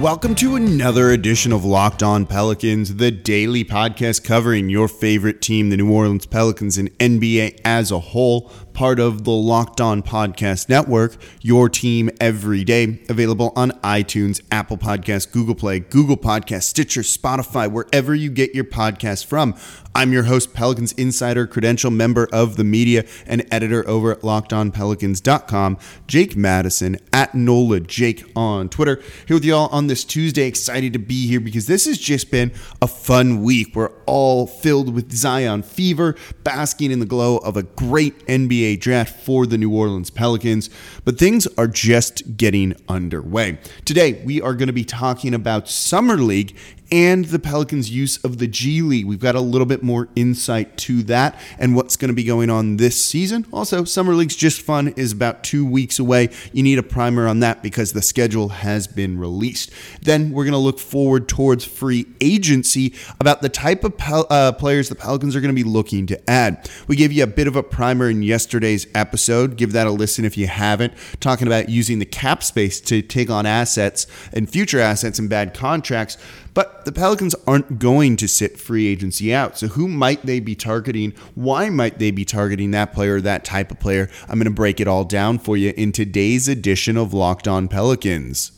Welcome to another edition of Locked On Pelicans, the daily podcast covering your favorite team, the New Orleans Pelicans, and NBA as a whole part of the Locked On Podcast Network, your team every day. Available on iTunes, Apple Podcasts, Google Play, Google Podcasts, Stitcher, Spotify, wherever you get your podcast from. I'm your host, Pelicans Insider, credential member of the media, and editor over at LockedOnPelicans.com, Jake Madison at NOLA Jake on Twitter. Here with y'all on this Tuesday. Excited to be here because this has just been a fun week. We're all filled with Zion fever, basking in the glow of a great NBA NBA draft for the New Orleans Pelicans, but things are just getting underway. Today, we are going to be talking about Summer League and the Pelicans' use of the G League. We've got a little bit more insight to that and what's going to be going on this season. Also, Summer League's Just Fun is about two weeks away. You need a primer on that because the schedule has been released. Then we're going to look forward towards free agency about the type of pel- uh, players the Pelicans are going to be looking to add. We gave you a bit of a primer in yesterday's episode. Give that a listen if you haven't. Talking about using the cap space to take on assets and future assets and bad contracts. But the Pelicans aren't going to sit free agency out. So who might they be targeting? Why might they be targeting that player, that type of player? I'm going to break it all down for you in today's edition of Locked On Pelicans.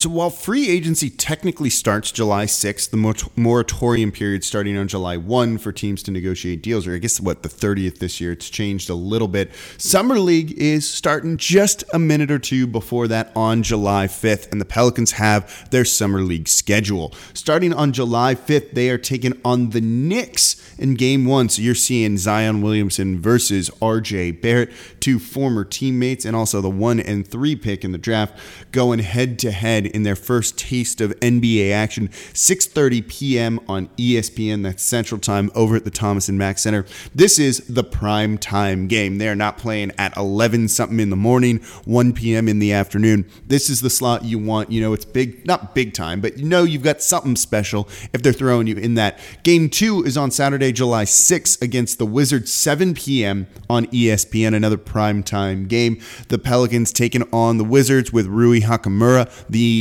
So while free agency technically starts July 6th, the moratorium period starting on July 1 for teams to negotiate deals, or I guess what, the 30th this year, it's changed a little bit. Summer League is starting just a minute or two before that on July 5th, and the Pelicans have their Summer League schedule. Starting on July 5th, they are taking on the Knicks in game one. So you're seeing Zion Williamson versus RJ Barrett, two former teammates, and also the one and three pick in the draft, going head to head in their first taste of NBA action. 6:30 p.m. on ESPN. That's Central Time over at the Thomas and Mack Center. This is the prime time game. They are not playing at 11 something in the morning, 1 p.m. in the afternoon. This is the slot you want. You know, it's big, not big time, but you know you've got something special if they're throwing you in that. Game two is on Saturday, July 6th against the Wizards, 7 p.m. on ESPN. Another prime time game. The Pelicans taking on the Wizards with Rui Hachimura, the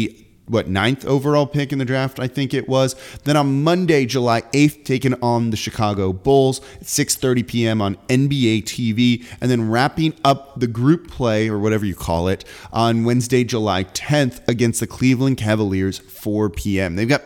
what ninth overall pick in the draft, I think it was. Then on Monday, July 8th, taking on the Chicago Bulls at 6:30 p.m. on NBA TV, and then wrapping up the group play or whatever you call it on Wednesday, July 10th against the Cleveland Cavaliers, 4 p.m. They've got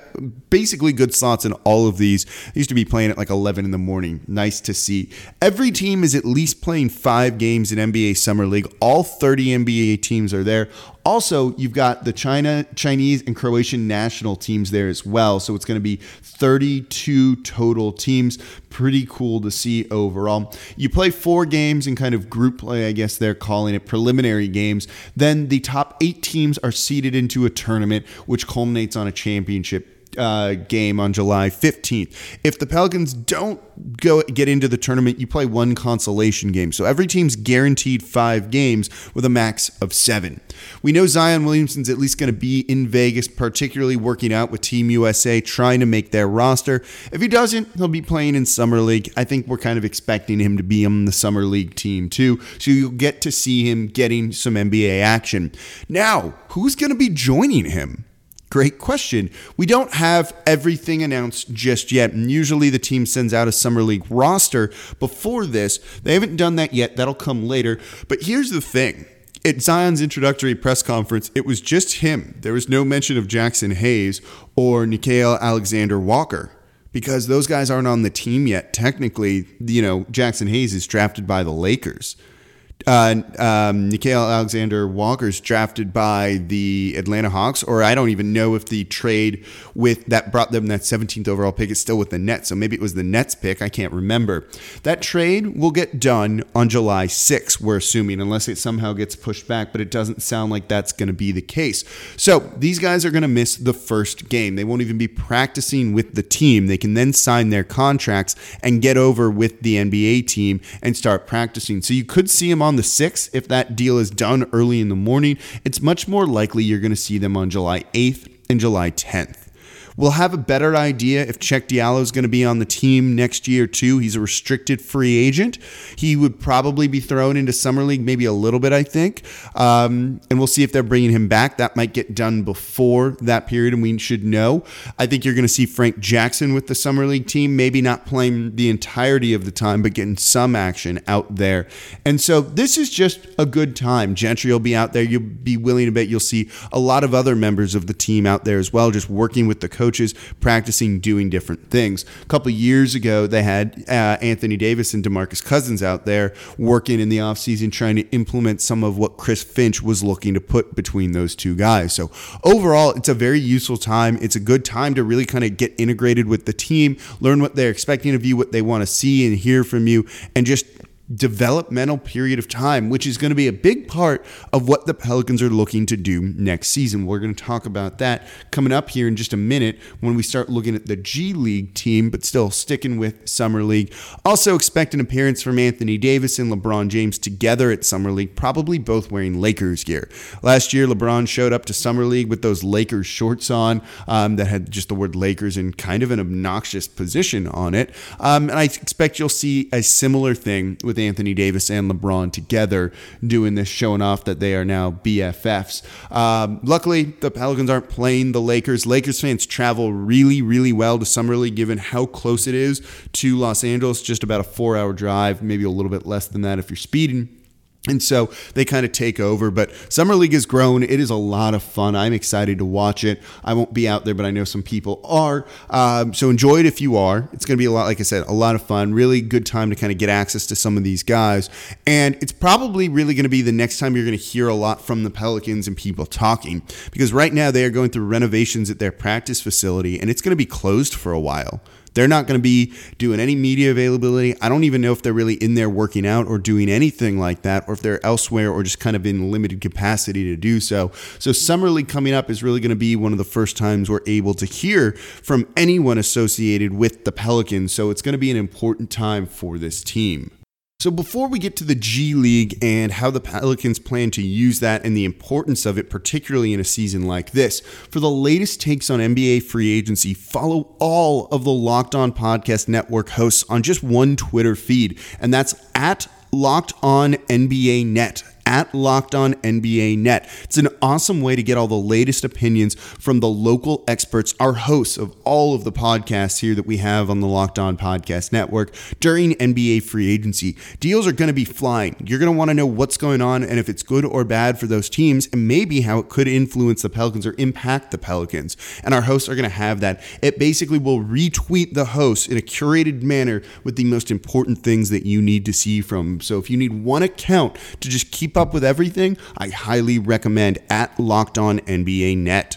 basically good slots in all of these. They used to be playing at like 11 in the morning. Nice to see. Every team is at least playing five games in NBA Summer League. All 30 NBA teams are there. Also, you've got the China, Chinese, and Croatian national teams there as well. So it's going to be 32 total teams. Pretty cool to see overall. You play four games in kind of group play, I guess they're calling it preliminary games. Then the top eight teams are seeded into a tournament, which culminates on a championship uh, game on July 15th. If the Pelicans don't go get into the tournament, you play one consolation game. So every team's guaranteed five games with a max of seven. We know Zion Williamson's at least going to be in Vegas, particularly working out with Team USA, trying to make their roster. If he doesn't, he'll be playing in Summer League. I think we're kind of expecting him to be on the Summer League team too. So you'll get to see him getting some NBA action. Now, who's going to be joining him? Great question. We don't have everything announced just yet. And usually the team sends out a Summer League roster before this. They haven't done that yet. That'll come later. But here's the thing. At Zion's introductory press conference, it was just him. There was no mention of Jaxson Hayes or Nickeil Alexander Walker because those guys aren't on the team yet. Technically, you know, Jaxson Hayes is drafted by the Lakers uh, um, Nickeil Alexander Walker's drafted by the Atlanta Hawks, or I don't even know if the trade with that brought them that 17th overall pick is still with the Nets. So maybe it was the Nets pick. I can't remember. That trade will get done on July 6th, we're assuming, unless it somehow gets pushed back, but it doesn't sound like that's going to be the case. So these guys are going to miss the first game. They won't even be practicing with the team. They can then sign their contracts and get over with the NBA team and start practicing. So you could see them on on the 6th, if that deal is done early in the morning, it's much more likely you're going to see them on July 8th and July 10th. We'll have a better idea if Cheick Diallo is going to be on the team next year, too. He's a restricted free agent. He would probably be thrown into Summer League, maybe a little bit, I think. Um, and we'll see if they're bringing him back. That might get done before that period, and we should know. I think you're going to see Frank Jackson with the Summer League team, maybe not playing the entirety of the time, but getting some action out there. And so this is just a good time. Gentry will be out there. You'll be willing to bet you'll see a lot of other members of the team out there as well, just working with the coaches, practicing, doing different things. A couple years ago, they had uh, Anthony Davis and Demarcus Cousins out there working in the offseason, trying to implement some of what Chris Finch was looking to put between those two guys. So overall, it's a very useful time. It's a good time to really kind of get integrated with the team, learn what they're expecting of you, what they want to see and hear from you, and just developmental period of time, which is going to be a big part of what the Pelicans are looking to do next season. We're going to talk about that coming up here in just a minute when we start looking at the G League team, but still sticking with Summer League. Also, expect an appearance from Anthony Davis and LeBron James together at Summer League, probably both wearing Lakers gear. Last year, LeBron showed up to Summer League with those Lakers shorts on um, that had just the word Lakers in kind of an obnoxious position on it. Um, and I expect you'll see a similar thing with Anthony Davis and LeBron together doing this, showing off that they are now BFFs. Um, luckily, the Pelicans aren't playing the Lakers. Lakers fans travel really, really well to Summer League, given how close it is to Los Angeles, just about a four hour drive, maybe a little bit less than that if you're speeding. And so they kind of take over. But Summer League has grown. It is a lot of fun. I'm excited to watch it. I won't be out there, but I know some people are. Um, so enjoy it if you are. It's going to be a lot, like I said, a lot of fun. Really good time to kind of get access to some of these guys. And it's probably really going to be the next time you're going to hear a lot from the Pelicans and people talking because right now they are going through renovations at their practice facility and it's going to be closed for a while. They're not going to be doing any media availability. I don't even know if they're really in there working out or doing anything like that, or if they're elsewhere or just kind of in limited capacity to do so. So, Summer League coming up is really going to be one of the first times we're able to hear from anyone associated with the Pelicans. So, it's going to be an important time for this team. So, before we get to the G League and how the Pelicans plan to use that and the importance of it, particularly in a season like this, for the latest takes on NBA free agency, follow all of the Locked On Podcast Network hosts on just one Twitter feed, and that's at Locked On NBA Net at Locked On NBA Net. It's an awesome way to get all the latest opinions from the local experts, our hosts of all of the podcasts here that we have on the Locked On Podcast Network during NBA free agency. Deals are going to be flying. You're going to want to know what's going on and if it's good or bad for those teams, and maybe how it could influence the Pelicans or impact the Pelicans. And our hosts are going to have that. It basically will retweet the host in a curated manner with the most important things that you need to see from. So if you need one account to just keep keep up with everything, I highly recommend at Locked On NBA Net.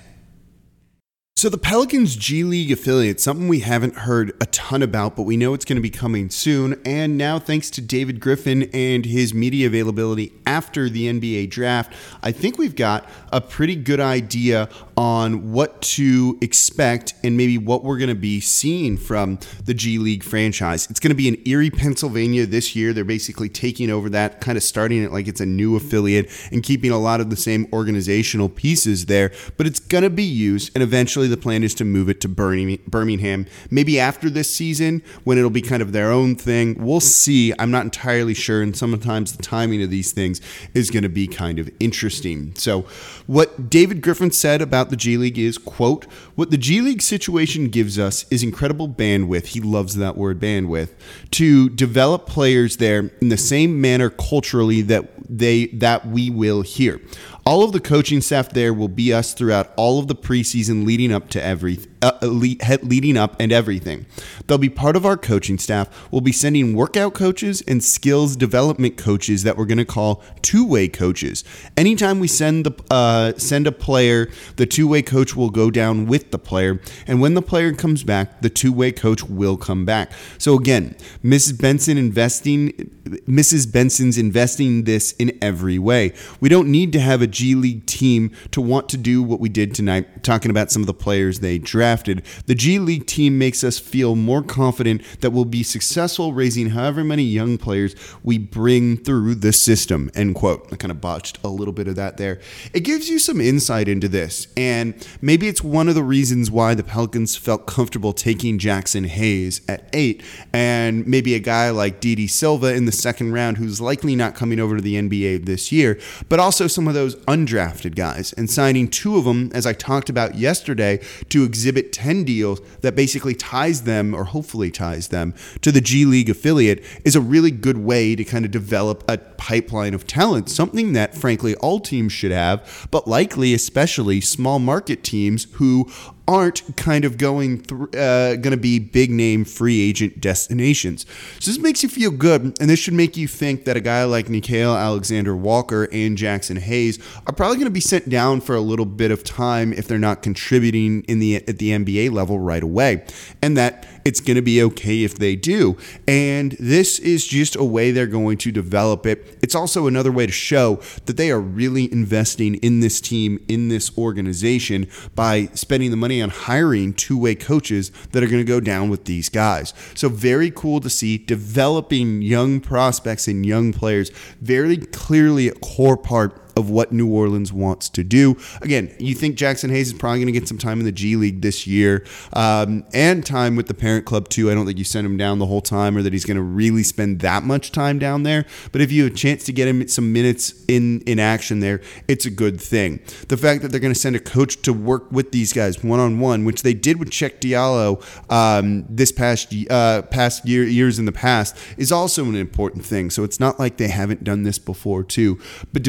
So, the Pelicans G League affiliate, something we haven't heard a ton about, but we know it's going to be coming soon. And now, thanks to David Griffin and his media availability after the NBA draft, I think we've got a pretty good idea on what to expect and maybe what we're going to be seeing from the G League franchise. It's going to be in Erie, Pennsylvania this year. They're basically taking over that, kind of starting it like it's a new affiliate and keeping a lot of the same organizational pieces there. But it's going to be used, and eventually the plan is to move it to Birmingham, maybe after this season when it'll be kind of their own thing. We'll see. I'm not entirely sure, and sometimes the timing of these things is going to be kind of interesting. So, what David Griffin said about the G League is, quote, what the G League situation gives us is incredible bandwidth. He loves that word bandwidth to develop players there in the same manner culturally that they that we will here. All of the coaching staff there will be us throughout all of the preseason leading up to every uh, leading up and everything. They'll be part of our coaching staff. We'll be sending workout coaches and skills development coaches that we're going to call two-way coaches. Anytime we send the uh, send a player, the two-way coach will go down with the player, and when the player comes back, the two-way coach will come back. So again, Mrs. Benson investing Mrs. Benson's investing this in every way. We don't need to have a G League team to want to do what we did tonight, talking about some of the players they drafted. the G League team makes us feel more confident that we'll be successful raising however many young players we bring through the system. End quote. I kind of botched a little bit of that there. It gives you some insight into this, and maybe it's one of the reasons why the Pelicans felt comfortable taking Jaxson Hayes at eight, and maybe a guy like Didi Silva in the second round who's likely not coming over to the NBA this year, but also some of those undrafted guys, and signing two of them, as I talked about yesterday, to Exhibit 10 deals that basically ties them, or hopefully ties them, to the G League affiliate is a really good way to kind of develop a pipeline of talent, something that, frankly, all teams should have, but likely, especially small market teams who aren't kind of going through, uh, going to be big name free agent destinations. So this makes you feel good, and this should make you think that a guy like Nickeil Alexander Walker and Jaxson Hayes are probably going to be sent down for a little bit of time if they're not contributing in the at the NBA level right away, and that it's going to be okay if they do. And this is just a way they're going to develop it. It's also another way to show that they are really investing in this team, in this organization by spending the money on hiring two way coaches that are going to go down with these guys. So, very cool to see developing young prospects and young players, very clearly a core part of what New Orleans wants to do. Again, you think Jaxson Hayes is probably going to get some time in the G League this year um, and time with the parent club too. I don't think you send him down the whole time or that he's going to really spend that much time down there. But if you have a chance to get him some minutes in in action there, it's a good thing. The fact that they're going to send a coach to work with these guys one on one, which they did with Cheick Diallo um, this past uh, past year years in the past, is also an important thing. So it's not like they haven't done this before too. But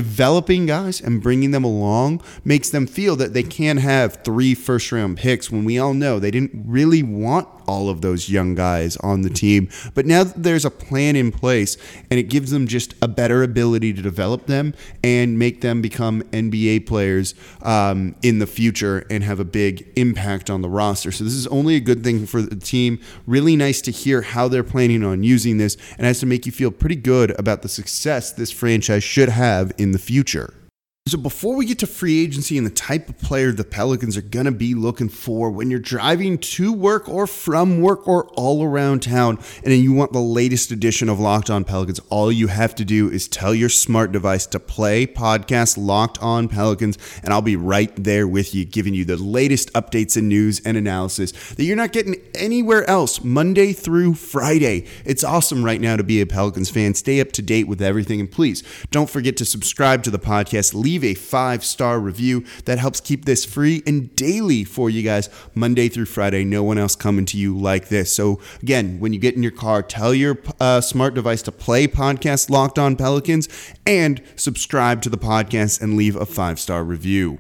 developing guys and bringing them along makes them feel that they can have three first round picks when we all know they didn't really want all of those young guys on the team. But now there's a plan in place and it gives them just a better ability to develop them and make them become NBA players um, in the future and have a big impact on the roster. So this is only a good thing for the team. Really nice to hear how they're planning on using this and has to make you feel pretty good about the success this franchise should have in the future. So, before we get to free agency and the type of player the Pelicans are going to be looking for when you're driving to work or from work or all around town, and you want the latest edition of Locked On Pelicans, all you have to do is tell your smart device to play podcast Locked On Pelicans, and I'll be right there with you, giving you the latest updates and news and analysis that you're not getting anywhere else Monday through Friday. It's awesome right now to be a Pelicans fan. Stay up to date with everything, and please don't forget to subscribe to the podcast. Leave leave a five star review. That helps keep this free and daily for you guys, Monday through Friday. No one else coming to you like this. So, again, when you get in your car, tell your uh, smart device to play podcast Locked On Pelicans and subscribe to the podcast and leave a five star review.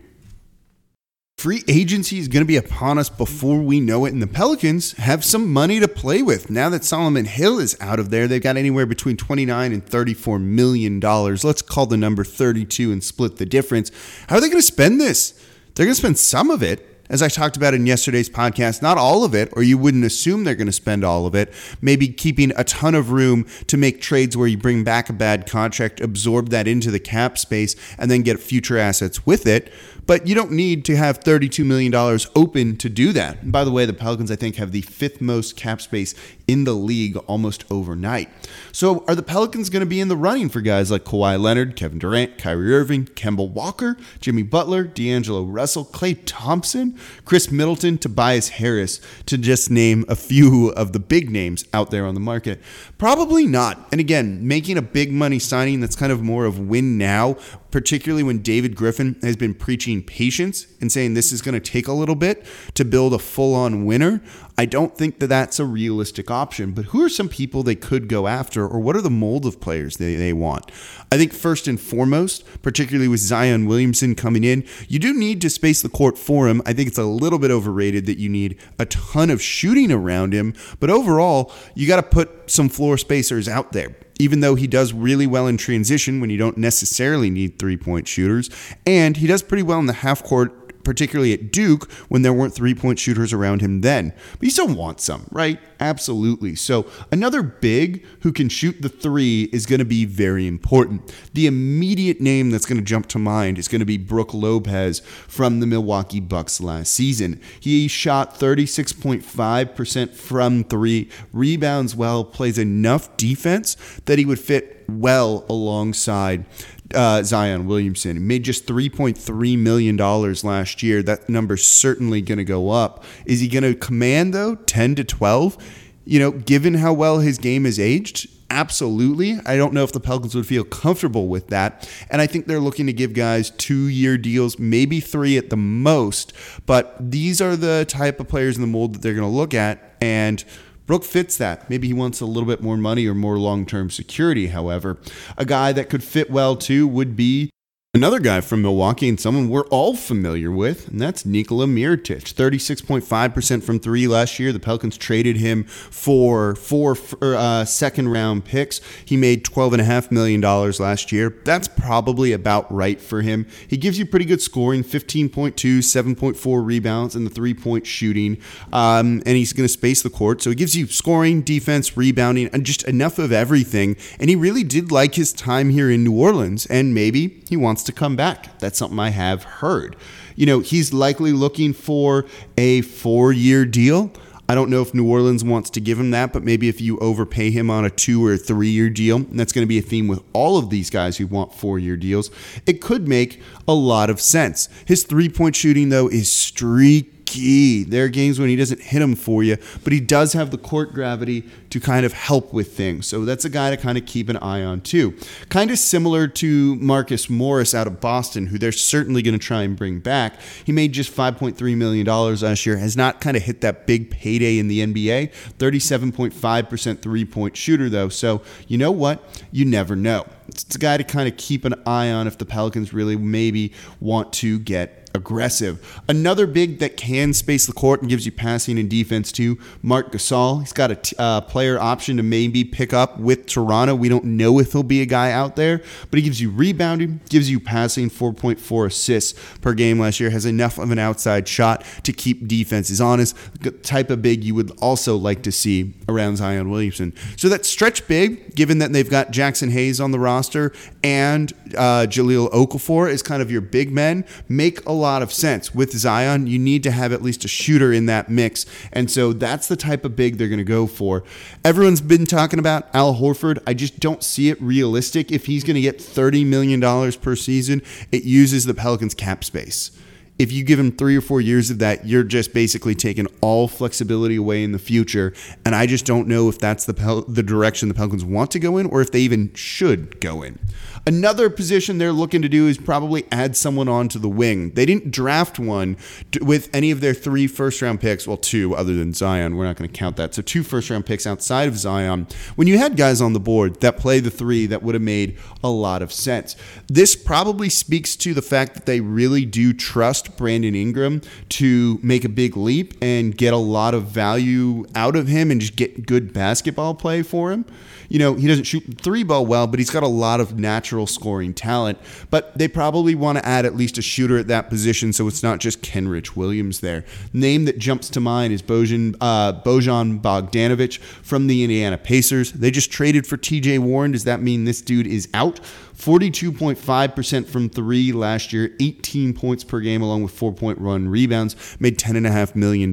Free agency is going to be upon us before we know it, and the Pelicans have some money to play with. Now that Solomon Hill is out of there, they've got anywhere between 29 and 34 million dollars. Let's call the number 32 and split the difference. How are they going to spend this? They're going to spend some of it as I talked about in yesterday's podcast, not all of it, or you wouldn't assume they're going to spend all of it. Maybe keeping a ton of room to make trades where you bring back a bad contract, absorb that into the cap space, and then get future assets with it. But you don't need to have $32 million open to do that. And by the way, the Pelicans, I think, have the fifth most cap space in the league almost overnight. So are the Pelicans going to be in the running for guys like Kawhi Leonard, Kevin Durant, Kyrie Irving, Kemba Walker, Jimmy Butler, D'Angelo Russell, Klay Thompson, Khris Middleton, Tobias Harris, to just name a few of the big names out there on the market? Probably not. And again, making a big money signing that's kind of more of win now particularly when David Griffin has been preaching patience and saying this is going to take a little bit to build a full on winner. I don't think that that's a realistic option. But who are some people they could go after, or what are the mold of players they, they want? I think first and foremost, particularly with Zion Williamson coming in, you do need to space the court for him. I think it's a little bit overrated that you need a ton of shooting around him. But overall, you got to put some floor spacers out there even though he does really well in transition when you don't necessarily need three point shooters. And he does pretty well in the half court particularly at Duke when there weren't three point shooters around him then. But you still want some, right? Absolutely. So another big who can shoot the three is going to be very important. The immediate name that's going to jump to mind is going to be Brook Lopez from the Milwaukee Bucks last season. He shot 36.5% from three, rebounds well, plays enough defense that he would fit well alongside uh, Zion Williamson. He made just $3.3 million last year. That number's certainly going to go up. Is he going to command, though, 10 to 12? You know, given how well his game has aged, absolutely. I don't know if the Pelicans would feel comfortable with that. And I think they're looking to give guys two year deals, maybe three at the most. But these are the type of players in the mold that they're going to look at. And Brook fits that. Maybe he wants a little bit more money or more long term security, however. A guy that could fit well too would be Another guy from Milwaukee and someone we're all familiar with, and that's Nikola Mirotic. 36.5% from three last year. The Pelicans traded him for four uh, second round picks. He made $12.5 million last year. That's probably about right for him. He gives you pretty good scoring 15.2, 7.4 rebounds, and the three point shooting. Um, and he's going to space the court. So he gives you scoring, defense, rebounding, and just enough of everything. And he really did like his time here in New Orleans, and maybe he wants to come back. That's something I have heard. You know, he's likely looking for a four year deal. I don't know if New Orleans wants to give him that, but maybe if you overpay him on a two or three year deal, and that's going to be a theme with all of these guys who want four year deals, it could make a lot of sense. His three point shooting, though, is streak key. There are games when he doesn't hit them for you, but he does have the court gravity to kind of help with things. So that's a guy to kind of keep an eye on too. Kind of similar to Marcus Morris out of Boston, who they're certainly going to try and bring back. He made just $5.3 million last year, has not kind of hit that big payday in the NBA. 37.5% three point shooter, though. So you know what? You never know. It's a guy to kind of keep an eye on if the Pelicans really maybe want to get aggressive. Another big that can space the court and gives you passing and defense too, Marc Gasol. He's got a t- uh, player option to maybe pick up with Toronto. We don't know if he'll be a guy out there, but he gives you rebounding, gives you passing, 4.4 assists per game last year, has enough of an outside shot to keep defenses honest. The type of big you would also like to see around Zion Williamson. So that stretch big, given that they've got Jaxson Hayes on the roster and uh, Jahlil Okafor is kind of your big men, make a lot of sense. With Zion, you need to have at least a shooter in that mix. And so that's the type of big they're going to go for. Everyone's been talking about Al Horford. I just don't see it realistic. If he's going to get $30 million per season, it uses the Pelicans cap space if you give him three or four years of that, you're just basically taking all flexibility away in the future. And I just don't know if that's the Pel- the direction the Pelicans want to go in, or if they even should go in. Another position they're looking to do is probably add someone onto the wing. They didn't draft one with any of their three first round picks. Well, two other than Zion. We're not going to count that. So two first round picks outside of Zion. When you had guys on the board that play the three, that would have made a lot of sense. This probably speaks to the fact that they really do trust Brandon Ingram to make a big leap and get a lot of value out of him and just get good basketball play for him you know, he doesn't shoot three ball well, but he's got a lot of natural scoring talent. But they probably want to add at least a shooter at that position so it's not just Kenrich Williams there. Name that jumps to mind is Bojan, uh, Bojan Bogdanovic from the Indiana Pacers. They just traded for TJ Warren. Does that mean this dude is out? 42.5% from three last year, 18 points per game, along with four point run rebounds, made $10.5 million.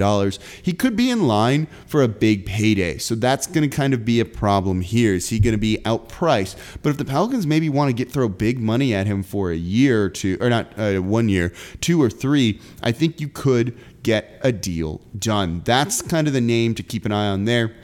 He could be in line for a big payday. So that's going to kind of be a problem here. Is he going to be outpriced? But if the Pelicans maybe want to get throw big money at him for a year or two, or not uh, one year, two or three, I think you could get a deal done. That's kind of the name to keep an eye on there.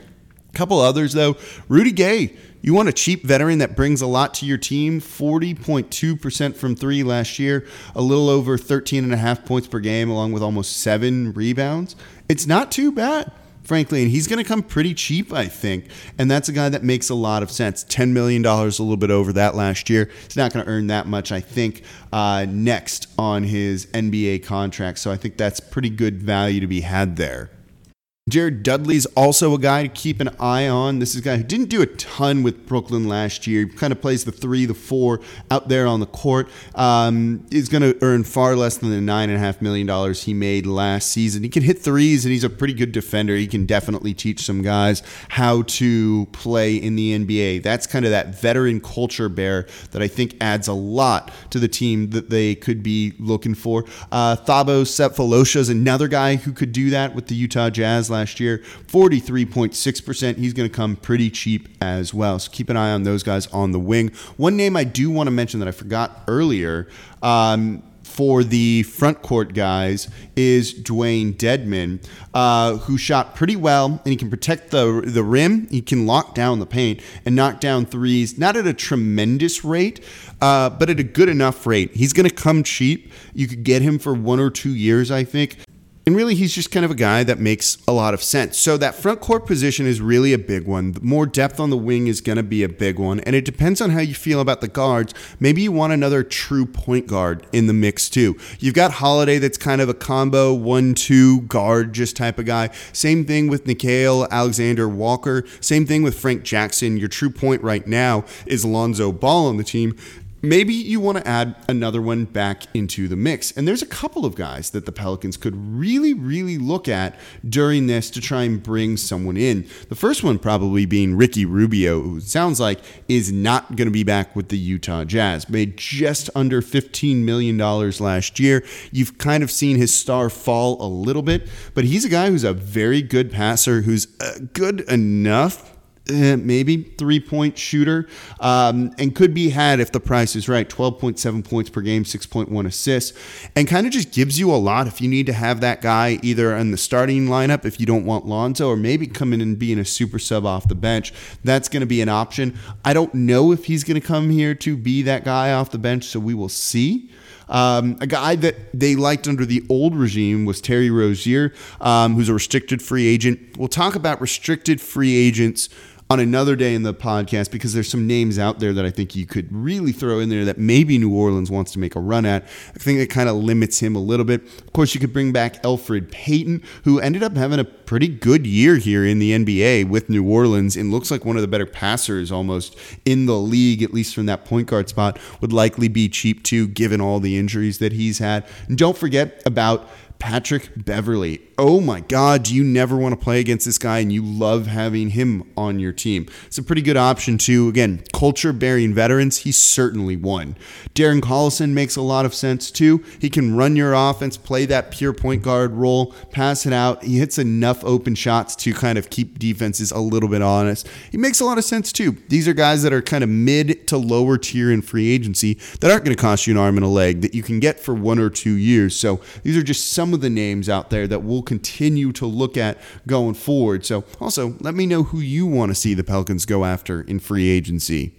Couple others though, Rudy Gay you want a cheap veteran that brings a lot to your team? 40.2% from three last year, a little over 13 and a half points per game, along with almost seven rebounds. It's not too bad, frankly. And he's going to come pretty cheap, I think. And that's a guy that makes a lot of sense. $10 million, a little bit over that last year. He's not going to earn that much, I think, uh, next on his NBA contract. So I think that's pretty good value to be had there. Jared Dudley's also a guy to keep an eye on. This is a guy who didn't do a ton with Brooklyn last year. He kind of plays the three, the four out there on the court. Um, is going to earn far less than the nine and a half million dollars he made last season. He can hit threes, and he's a pretty good defender. He can definitely teach some guys how to play in the NBA. That's kind of that veteran culture bear that I think adds a lot to the team that they could be looking for. Uh, Thabo Sefolosha is another guy who could do that with the Utah Jazz last last year. 43.6%. He's going to come pretty cheap as well. So keep an eye on those guys on the wing. One name I do want to mention that I forgot earlier. Um, for the front court guys is Dewayne Dedmon, uh, who shot pretty well and he can protect the the rim. He can lock down the paint and knock down threes, not at a tremendous rate, uh, but at a good enough rate. He's going to come cheap. You could get him for one or two years, I think. And really, he's just kind of a guy that makes a lot of sense. So that front court position is really a big one. More depth on the wing is going to be a big one. And it depends on how you feel about the guards. Maybe you want another true point guard in the mix, too. You've got Holiday that's kind of a combo one two guard just type of guy. Same thing with Nickeil Alexander Walker. Same thing with Frank Jackson. Your true point right now is Lonzo Ball on the team maybe you want to add another one back into the mix. And there's a couple of guys that the Pelicans could really, really look at during this to try and bring someone in. The first one probably being Ricky Rubio, who sounds like is not going to be back with the Utah Jazz. Made just under $15 million last year. You've kind of seen his star fall a little bit, but he's a guy who's a very good passer, who's uh, good enough Eh, maybe three point shooter, um, and could be had if the price is right. 12.7 points per game, 6.1 assists, and kind of just gives you a lot if you need to have that guy either in the starting lineup if you don't want Lonzo, or maybe come in and being a super sub off the bench. That's going to be an option. I don't know if he's going to come here to be that guy off the bench, so we will see. Um, a guy that they liked under the old regime was Terry Rozier, um, who's a restricted free agent. We'll talk about restricted free agents on another day in the podcast because there's some names out there that I think you could really throw in there that maybe New Orleans wants to make a run at. I think it kind of limits him a little bit. Of course, you could bring back Elfrid Payton, who ended up having a pretty good year here in the NBA with New Orleans and looks like one of the better passers almost in the league, at least from that point guard spot. Would likely be cheap too, given all the injuries that he's had. And don't forget about Patrick Beverley. Oh my God, you never want to play against this guy and you love having him on your team? It's a pretty good option, too. Again, culture bearing veterans, he's certainly one. Darren Collison makes a lot of sense, too. He can run your offense, play that pure point guard role, pass it out. He hits enough open shots to kind of keep defenses a little bit honest. He makes a lot of sense, too. These are guys that are kind of mid to lower tier in free agency that aren't going to cost you an arm and a leg that you can get for one or two years. So these are just some some of the names out there that we'll continue to look at going forward. So, also, let me know who you want to see the Pelicans go after in free agency.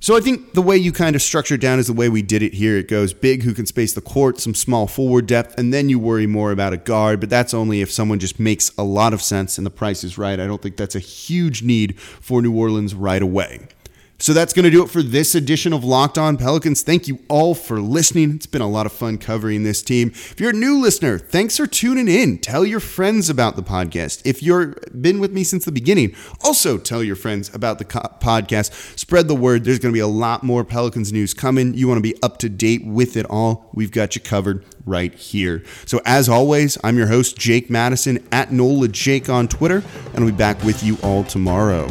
So I think the way you kind of structure down is the way we did it here. It goes big who can space the court, some small forward depth, and then you worry more about a guard, but that's only if someone just makes a lot of sense and the price is right. I don't think that's a huge need for New Orleans right away. So that's going to do it for this edition of Locked On Pelicans. Thank you all for listening. It's been a lot of fun covering this team. If you're a new listener, thanks for tuning in. Tell your friends about the podcast. If you've been with me since the beginning, also tell your friends about the podcast. Spread the word. There's going to be a lot more Pelicans news coming. You want to be up to date with it all. We've got you covered right here. So as always, I'm your host, Jake Madison at NOLA Jake on Twitter, and I'll be back with you all tomorrow.